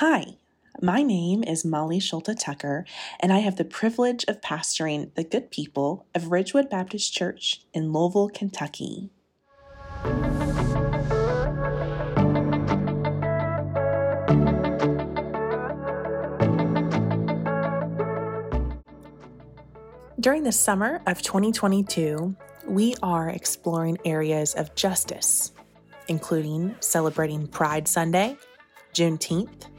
Hi, my name is Molly Shoulta Tucker, and I have the privilege of pastoring the good people of Ridgewood Baptist Church in Louisville, Kentucky. During the summer of 2022, we are exploring areas of justice, including celebrating Pride Sunday, Juneteenth,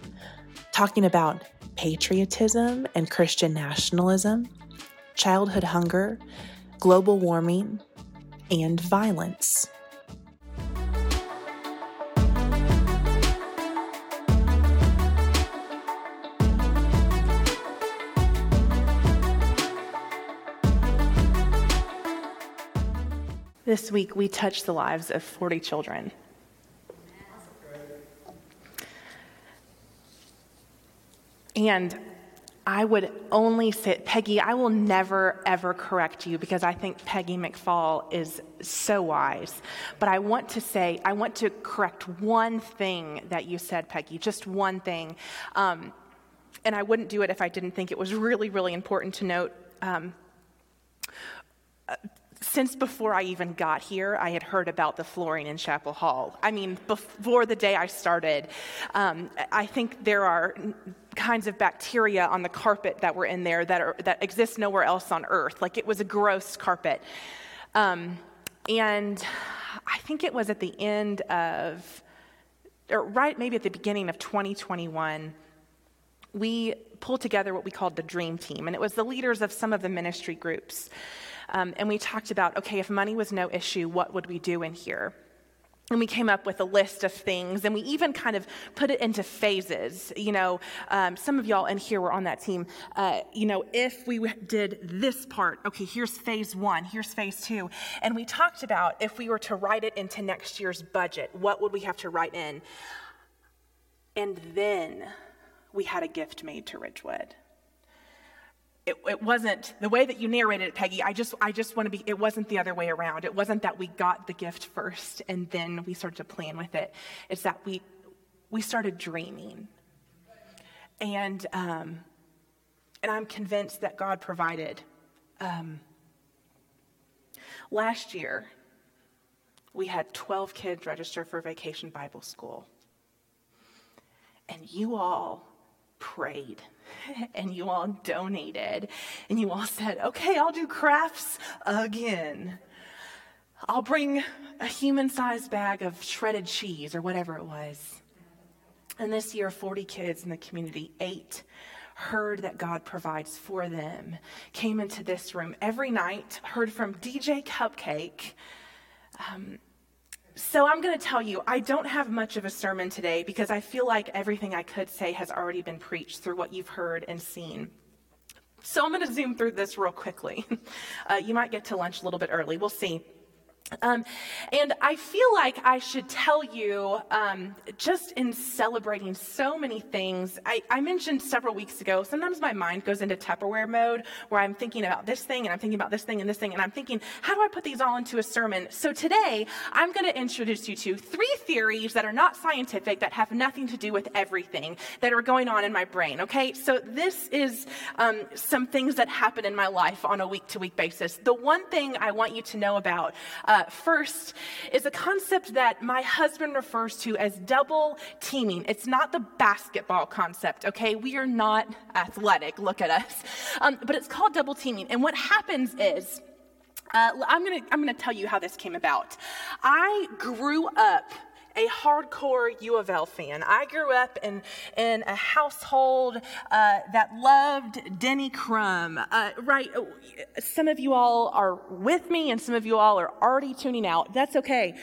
talking about patriotism and Christian nationalism, childhood hunger, global warming, and violence. This week, we touched the lives of 40 children. And I would only say, Peggy, I will never ever correct you because I think Peggy McFall is so wise. But I want to say, I want to correct one thing that you said, Peggy, just one thing. Um, and I wouldn't do it if I didn't think it was really, really important to note. Um, since before I even got here, I had heard about the flooring in Chapel Hall. I mean, before the day I started, um, I think there are kinds of bacteria on the carpet that were in there that, are, that exist nowhere else on earth. Like it was a gross carpet. Um, and I think it was at the end of, or right maybe at the beginning of 2021, we pulled together what we called the Dream Team. And it was the leaders of some of the ministry groups. Um, and we talked about okay, if money was no issue, what would we do in here? And we came up with a list of things, and we even kind of put it into phases. You know, um, some of y'all in here were on that team. Uh, you know, if we did this part, okay, here's phase one, here's phase two. And we talked about if we were to write it into next year's budget, what would we have to write in? And then we had a gift made to Ridgewood it, it, wasn't the way that you narrated it, Peggy. I just, I just want to be, it wasn't the other way around. It wasn't that we got the gift first and then we started to plan with it. It's that we, we started dreaming. And, um, and I'm convinced that God provided. Um, last year, we had 12 kids register for Vacation Bible School. And you all prayed and you all donated and you all said, okay, I'll do crafts again. I'll bring a human sized bag of shredded cheese or whatever it was. And this year, 40 kids in the community, eight, heard that God provides for them, came into this room every night, heard from DJ Cupcake. Um, so I'm going to tell you, I don't have much of a sermon today because I feel like everything I could say has already been preached through what you've heard and seen. So I'm going to zoom through this real quickly. Uh, you might get to lunch a little bit early. We'll see. Um, and I feel like I should tell you, um, just in celebrating so many things, I, I, mentioned several weeks ago, sometimes my mind goes into Tupperware mode where I'm thinking about this thing and I'm thinking about this thing and this thing, and I'm thinking, how do I put these all into a sermon? So today, I'm going to introduce you to three theories that are not scientific, that have nothing to do with everything that are going on in my brain, okay? So this is um, some things that happen in my life on a week to week basis. The one thing I want you to know about, uh, uh, first is a concept that my husband refers to as double teaming. It's not the basketball concept, okay? We are not athletic, look at us. Um, but it's called double teaming. And what happens is, uh, I'm gonna, I'm gonna tell you how this came about. I grew up a hardcore U of L fan. I grew up in, in a household uh, that loved Denny Crum. Uh, right, uh, some of you all are with me, and some of you all are already tuning out. That's okay.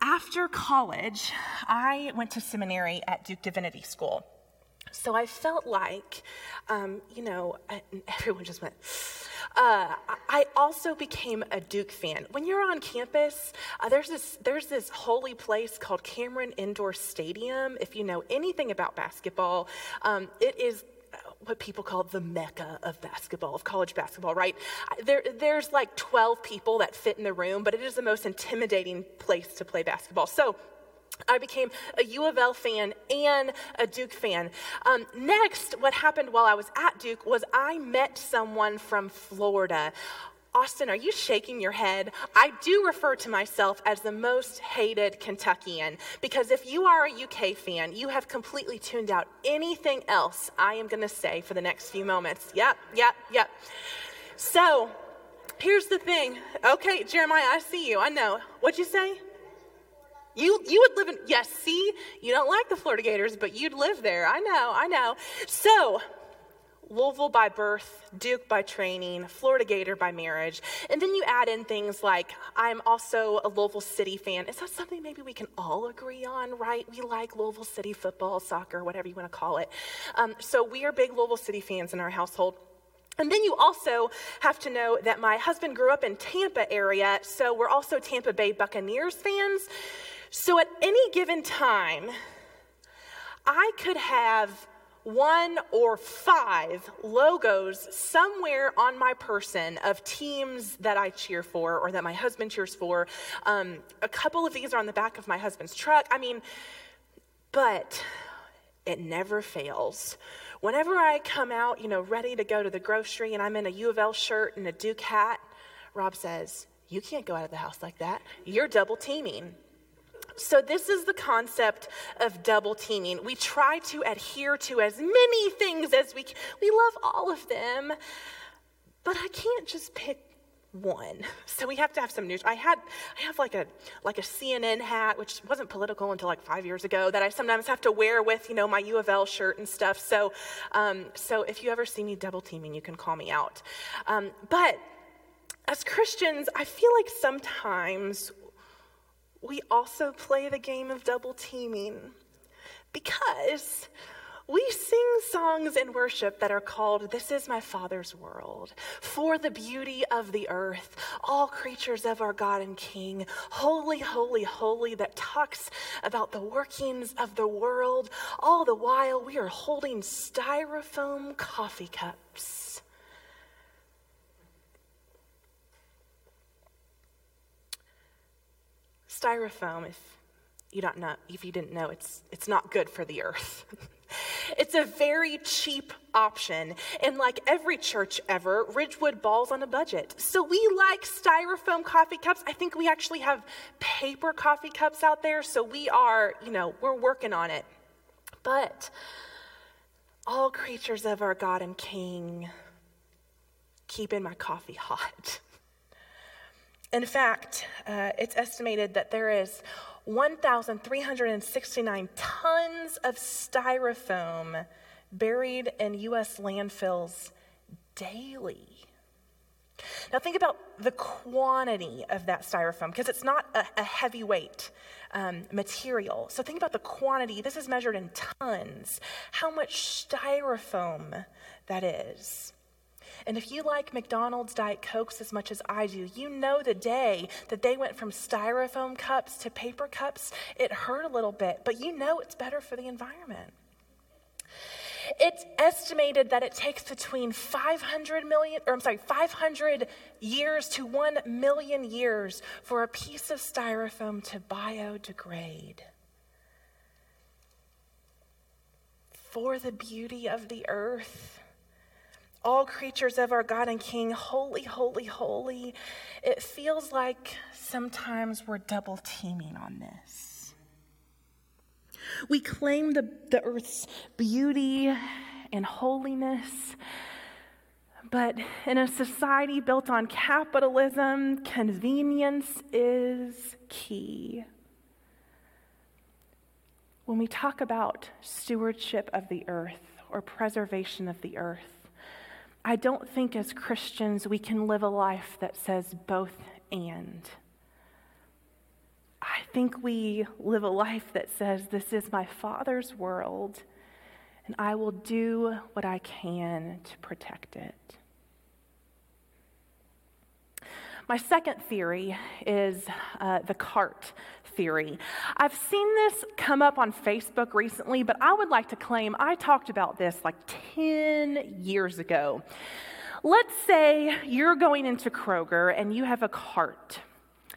After college, I went to seminary at Duke Divinity School. So I felt like, um, you know, everyone just went, uh, I also became a Duke fan. When you're on campus, uh, there's this there's this holy place called Cameron Indoor Stadium. If you know anything about basketball, um, it is what people call the mecca of basketball, of college basketball, right? There, there's like 12 people that fit in the room, but it is the most intimidating place to play basketball. So I became a U of L fan and a Duke fan. Um, next, what happened while I was at Duke was I met someone from Florida. Austin, are you shaking your head? I do refer to myself as the most hated Kentuckian because if you are a UK fan, you have completely tuned out anything else I am going to say for the next few moments. Yep, yep, yep. So, here's the thing. Okay, Jeremiah, I see you. I know. What'd you say? You, you would live in, yes, see, you don't like the Florida Gators, but you'd live there. I know, I know. So, Louisville by birth, Duke by training, Florida Gator by marriage. And then you add in things like, I'm also a Louisville City fan. Is that something maybe we can all agree on, right? We like Louisville City football, soccer, whatever you want to call it. Um, so we are big Louisville City fans in our household. And then you also have to know that my husband grew up in Tampa area, so we're also Tampa Bay Buccaneers fans. So at any given time, I could have one or five logos somewhere on my person of teams that I cheer for or that my husband cheers for. Um, a couple of these are on the back of my husband's truck. I mean, but it never fails. Whenever I come out, you know, ready to go to the grocery and I'm in a U of L shirt and a Duke hat, Rob says, You can't go out of the house like that. You're double teaming. So, this is the concept of double teaming. We try to adhere to as many things as we can. We love all of them, but I can't just pick one. So we have to have some news. I had I have like a like a CNN hat, which wasn't political until like five years ago, that I sometimes have to wear with you know my U of L shirt and stuff. So um, so if you ever see me double teaming, you can call me out. Um, but as Christians, I feel like sometimes we also play the game of double teaming. Because we sing songs in worship that are called This is My Father's World, for the beauty of the earth, all creatures of our God and King, holy, holy, holy, that talks about the workings of the world. All the while, we are holding styrofoam coffee cups styrofoam, if you don't know, if you didn't know, it's, it's not good for the earth. it's a very cheap option. And like every church ever, Ridgewood balls on a budget. So we like styrofoam coffee cups. I think we actually have paper coffee cups out there. So we are, you know, we're working on it. But all creatures of our God and King, keeping my coffee hot. In fact, uh, it's estimated that there is 1,369 tons of styrofoam buried in U.S. landfills daily. Now, think about the quantity of that styrofoam because it's not a, a heavyweight um, material. So, think about the quantity. This is measured in tons. How much styrofoam that is. And if you like McDonald's Diet Cokes as much as I do, you know the day that they went from styrofoam cups to paper cups, it hurt a little bit, but you know it's better for the environment. It's estimated that it takes between 500 million, or I'm sorry, 500 years to 1 million years for a piece of styrofoam to biodegrade. For the beauty of the earth all creatures of our God and King, holy, holy, holy. It feels like sometimes we're double teaming on this. We claim the, the earth's beauty and holiness, but in a society built on capitalism, convenience is key. When we talk about stewardship of the earth or preservation of the earth, I don't think as Christians we can live a life that says both and. I think we live a life that says, This is my Father's world, and I will do what I can to protect it. My second theory is uh, the cart theory. I've seen this come up on Facebook recently, but I would like to claim I talked about this like 10 years ago. Let's say you're going into Kroger and you have a cart.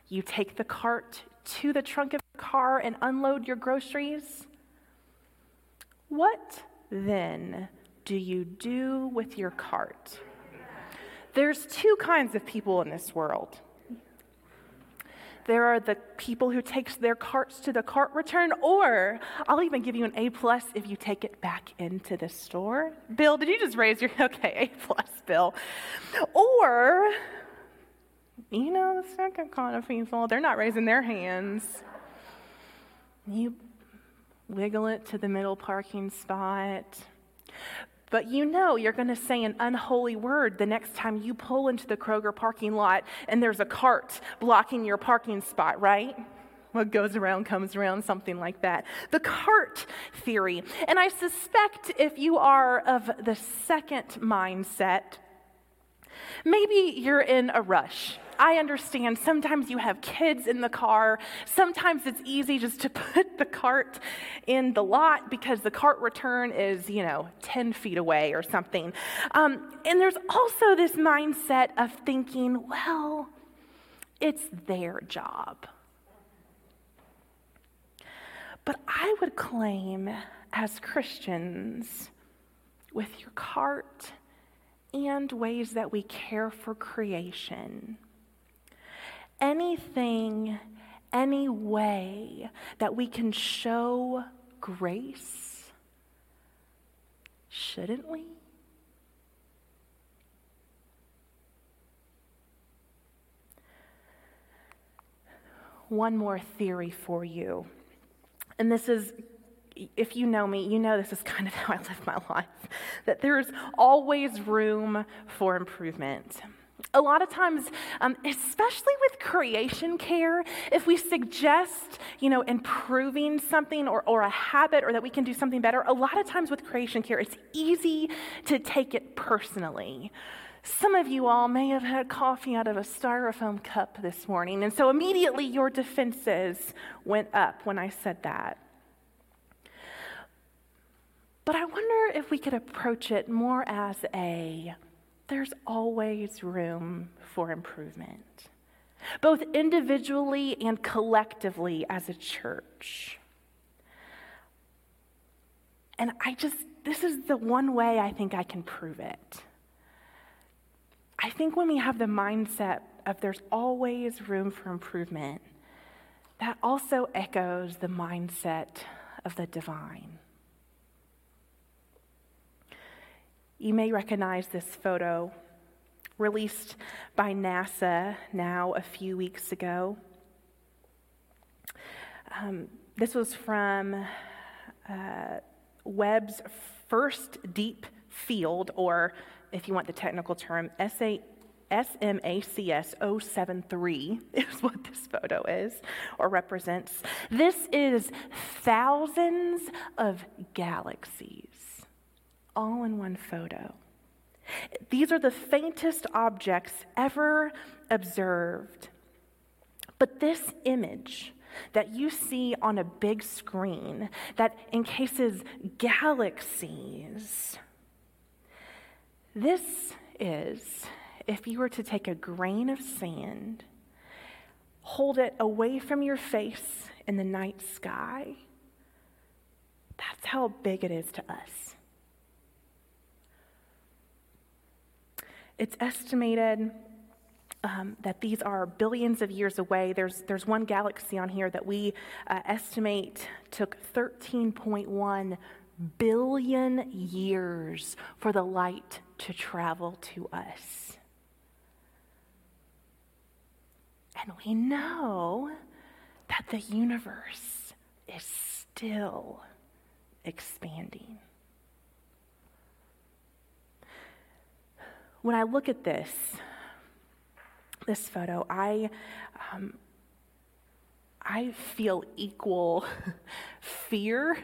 You take the cart to the trunk of the car and unload your groceries? What then do you do with your cart? There's two kinds of people in this world. There are the people who takes their carts to the cart return, or I'll even give you an A plus if you take it back into the store. Bill, did you just raise your okay? A plus, Bill. Or you know the second kind of people, they're not raising their hands. You wiggle it to the middle parking spot. But you know you're going to say an unholy word the next time you pull into the Kroger parking lot and there's a cart blocking your parking spot, right? What goes around comes around, something like that. The cart theory. And I suspect if you are of the second mindset, maybe you're in a rush I understand sometimes you have kids in the car. Sometimes it's easy just to put the cart in the lot because the cart return is, you know, 10 feet away or something. Um, and there's also this mindset of thinking, well, it's their job. But I would claim as Christians, with your cart and ways that we care for creation, anything, any way that we can show grace? Shouldn't we? One more theory for you. And this is, if you know me, you know this is kind of how I live my life, that there's always room for improvement a lot of times, um, especially with creation care, if we suggest, you know, improving something or, or a habit or that we can do something better, a lot of times with creation care, it's easy to take it personally. Some of you all may have had coffee out of a styrofoam cup this morning, and so immediately your defenses went up when I said that. But I wonder if we could approach it more as a there's always room for improvement, both individually and collectively as a church. And I just, this is the one way I think I can prove it. I think when we have the mindset of there's always room for improvement, that also echoes the mindset of the divine. You may recognize this photo released by NASA now a few weeks ago. Um, this was from uh, Webb's first deep field, or if you want the technical term, SA, SMACS 073 is what this photo is or represents. This is thousands of galaxies all in one photo. These are the faintest objects ever observed. But this image that you see on a big screen that encases galaxies, this is if you were to take a grain of sand, hold it away from your face in the night sky. That's how big it is to us. It's estimated um, that these are billions of years away. There's, there's one galaxy on here that we uh, estimate took 13.1 billion years for the light to travel to us. And we know that the universe is still expanding. When I look at this, this photo, I, um, I feel equal fear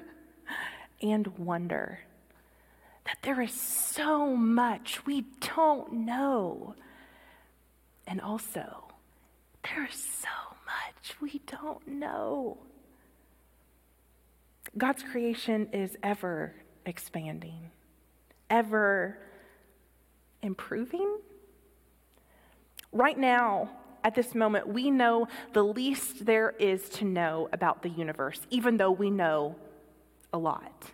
and wonder that there is so much we don't know. And also, there is so much we don't know. God's creation is ever expanding, ever improving? Right now, at this moment, we know the least there is to know about the universe, even though we know a lot.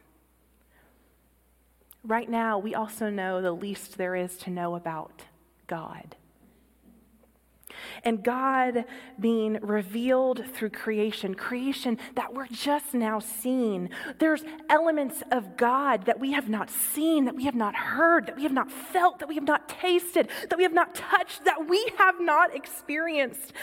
Right now, we also know the least there is to know about God. And God being revealed through creation, creation that we're just now seeing. There's elements of God that we have not seen, that we have not heard, that we have not felt, that we have not tasted, that we have not touched, that we have not experienced.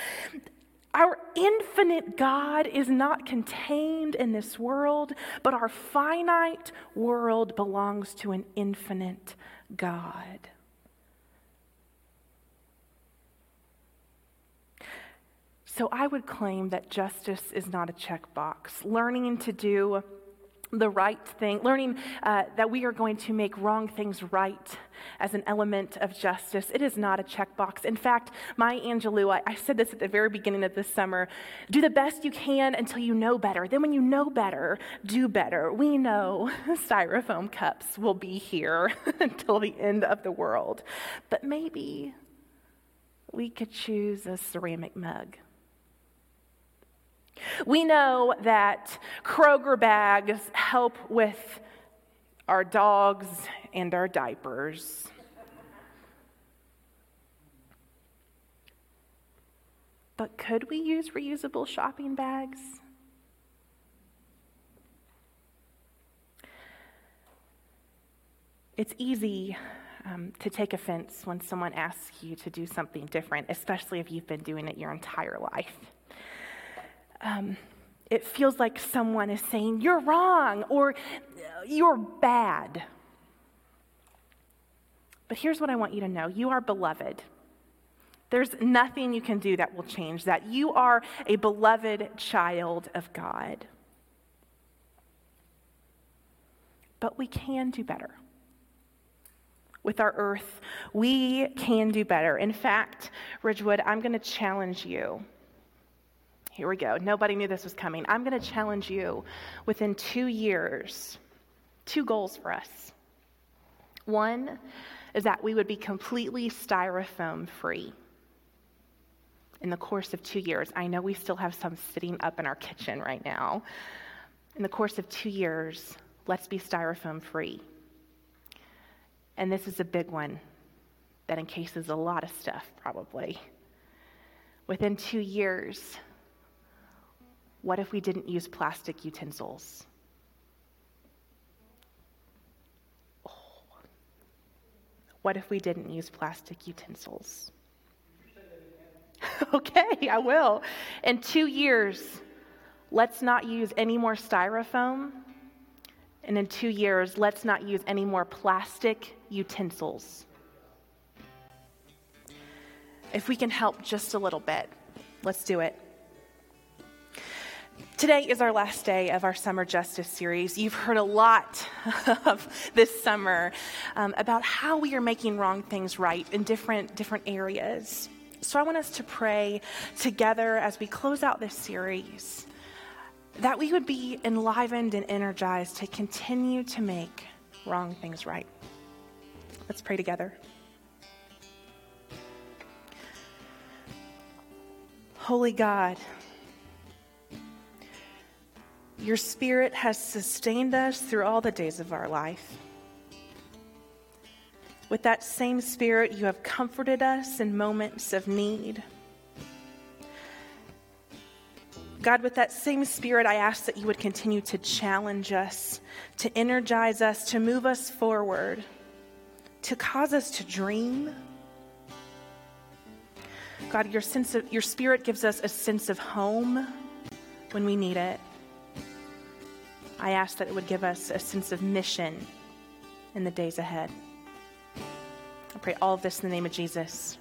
Our infinite God is not contained in this world, but our finite world belongs to an infinite God. So I would claim that justice is not a checkbox. Learning to do the right thing, learning uh, that we are going to make wrong things right as an element of justice. It is not a checkbox. In fact, Maya Angelou, I, I said this at the very beginning of this summer do the best you can until you know better. Then, when you know better, do better. We know styrofoam cups will be here until the end of the world. But maybe we could choose a ceramic mug. We know that Kroger bags help with our dogs and our diapers. But could we use reusable shopping bags? It's easy um, to take offense when someone asks you to do something different, especially if you've been doing it your entire life um, it feels like someone is saying, You're wrong or you're bad. But here's what I want you to know you are beloved. There's nothing you can do that will change that. You are a beloved child of God. But we can do better. With our earth, we can do better. In fact, Ridgewood, I'm going to challenge you here we go. Nobody knew this was coming. I'm going to challenge you within two years, two goals for us. One is that we would be completely styrofoam free in the course of two years. I know we still have some sitting up in our kitchen right now. In the course of two years, let's be styrofoam free. And this is a big one that encases a lot of stuff, probably. Within two years, what if we didn't use plastic utensils? Oh. What if we didn't use plastic utensils? okay, I will. In two years, let's not use any more styrofoam. And in two years, let's not use any more plastic utensils. If we can help just a little bit, let's do it. Today is our last day of our Summer Justice series. You've heard a lot of this summer um, about how we are making wrong things right in different, different areas. So I want us to pray together as we close out this series that we would be enlivened and energized to continue to make wrong things right. Let's pray together. Holy God, your Spirit has sustained us through all the days of our life. With that same Spirit, you have comforted us in moments of need. God, with that same Spirit, I ask that you would continue to challenge us, to energize us, to move us forward, to cause us to dream. God, your, sense of, your Spirit gives us a sense of home when we need it. I ask that it would give us a sense of mission in the days ahead. I pray all of this in the name of Jesus.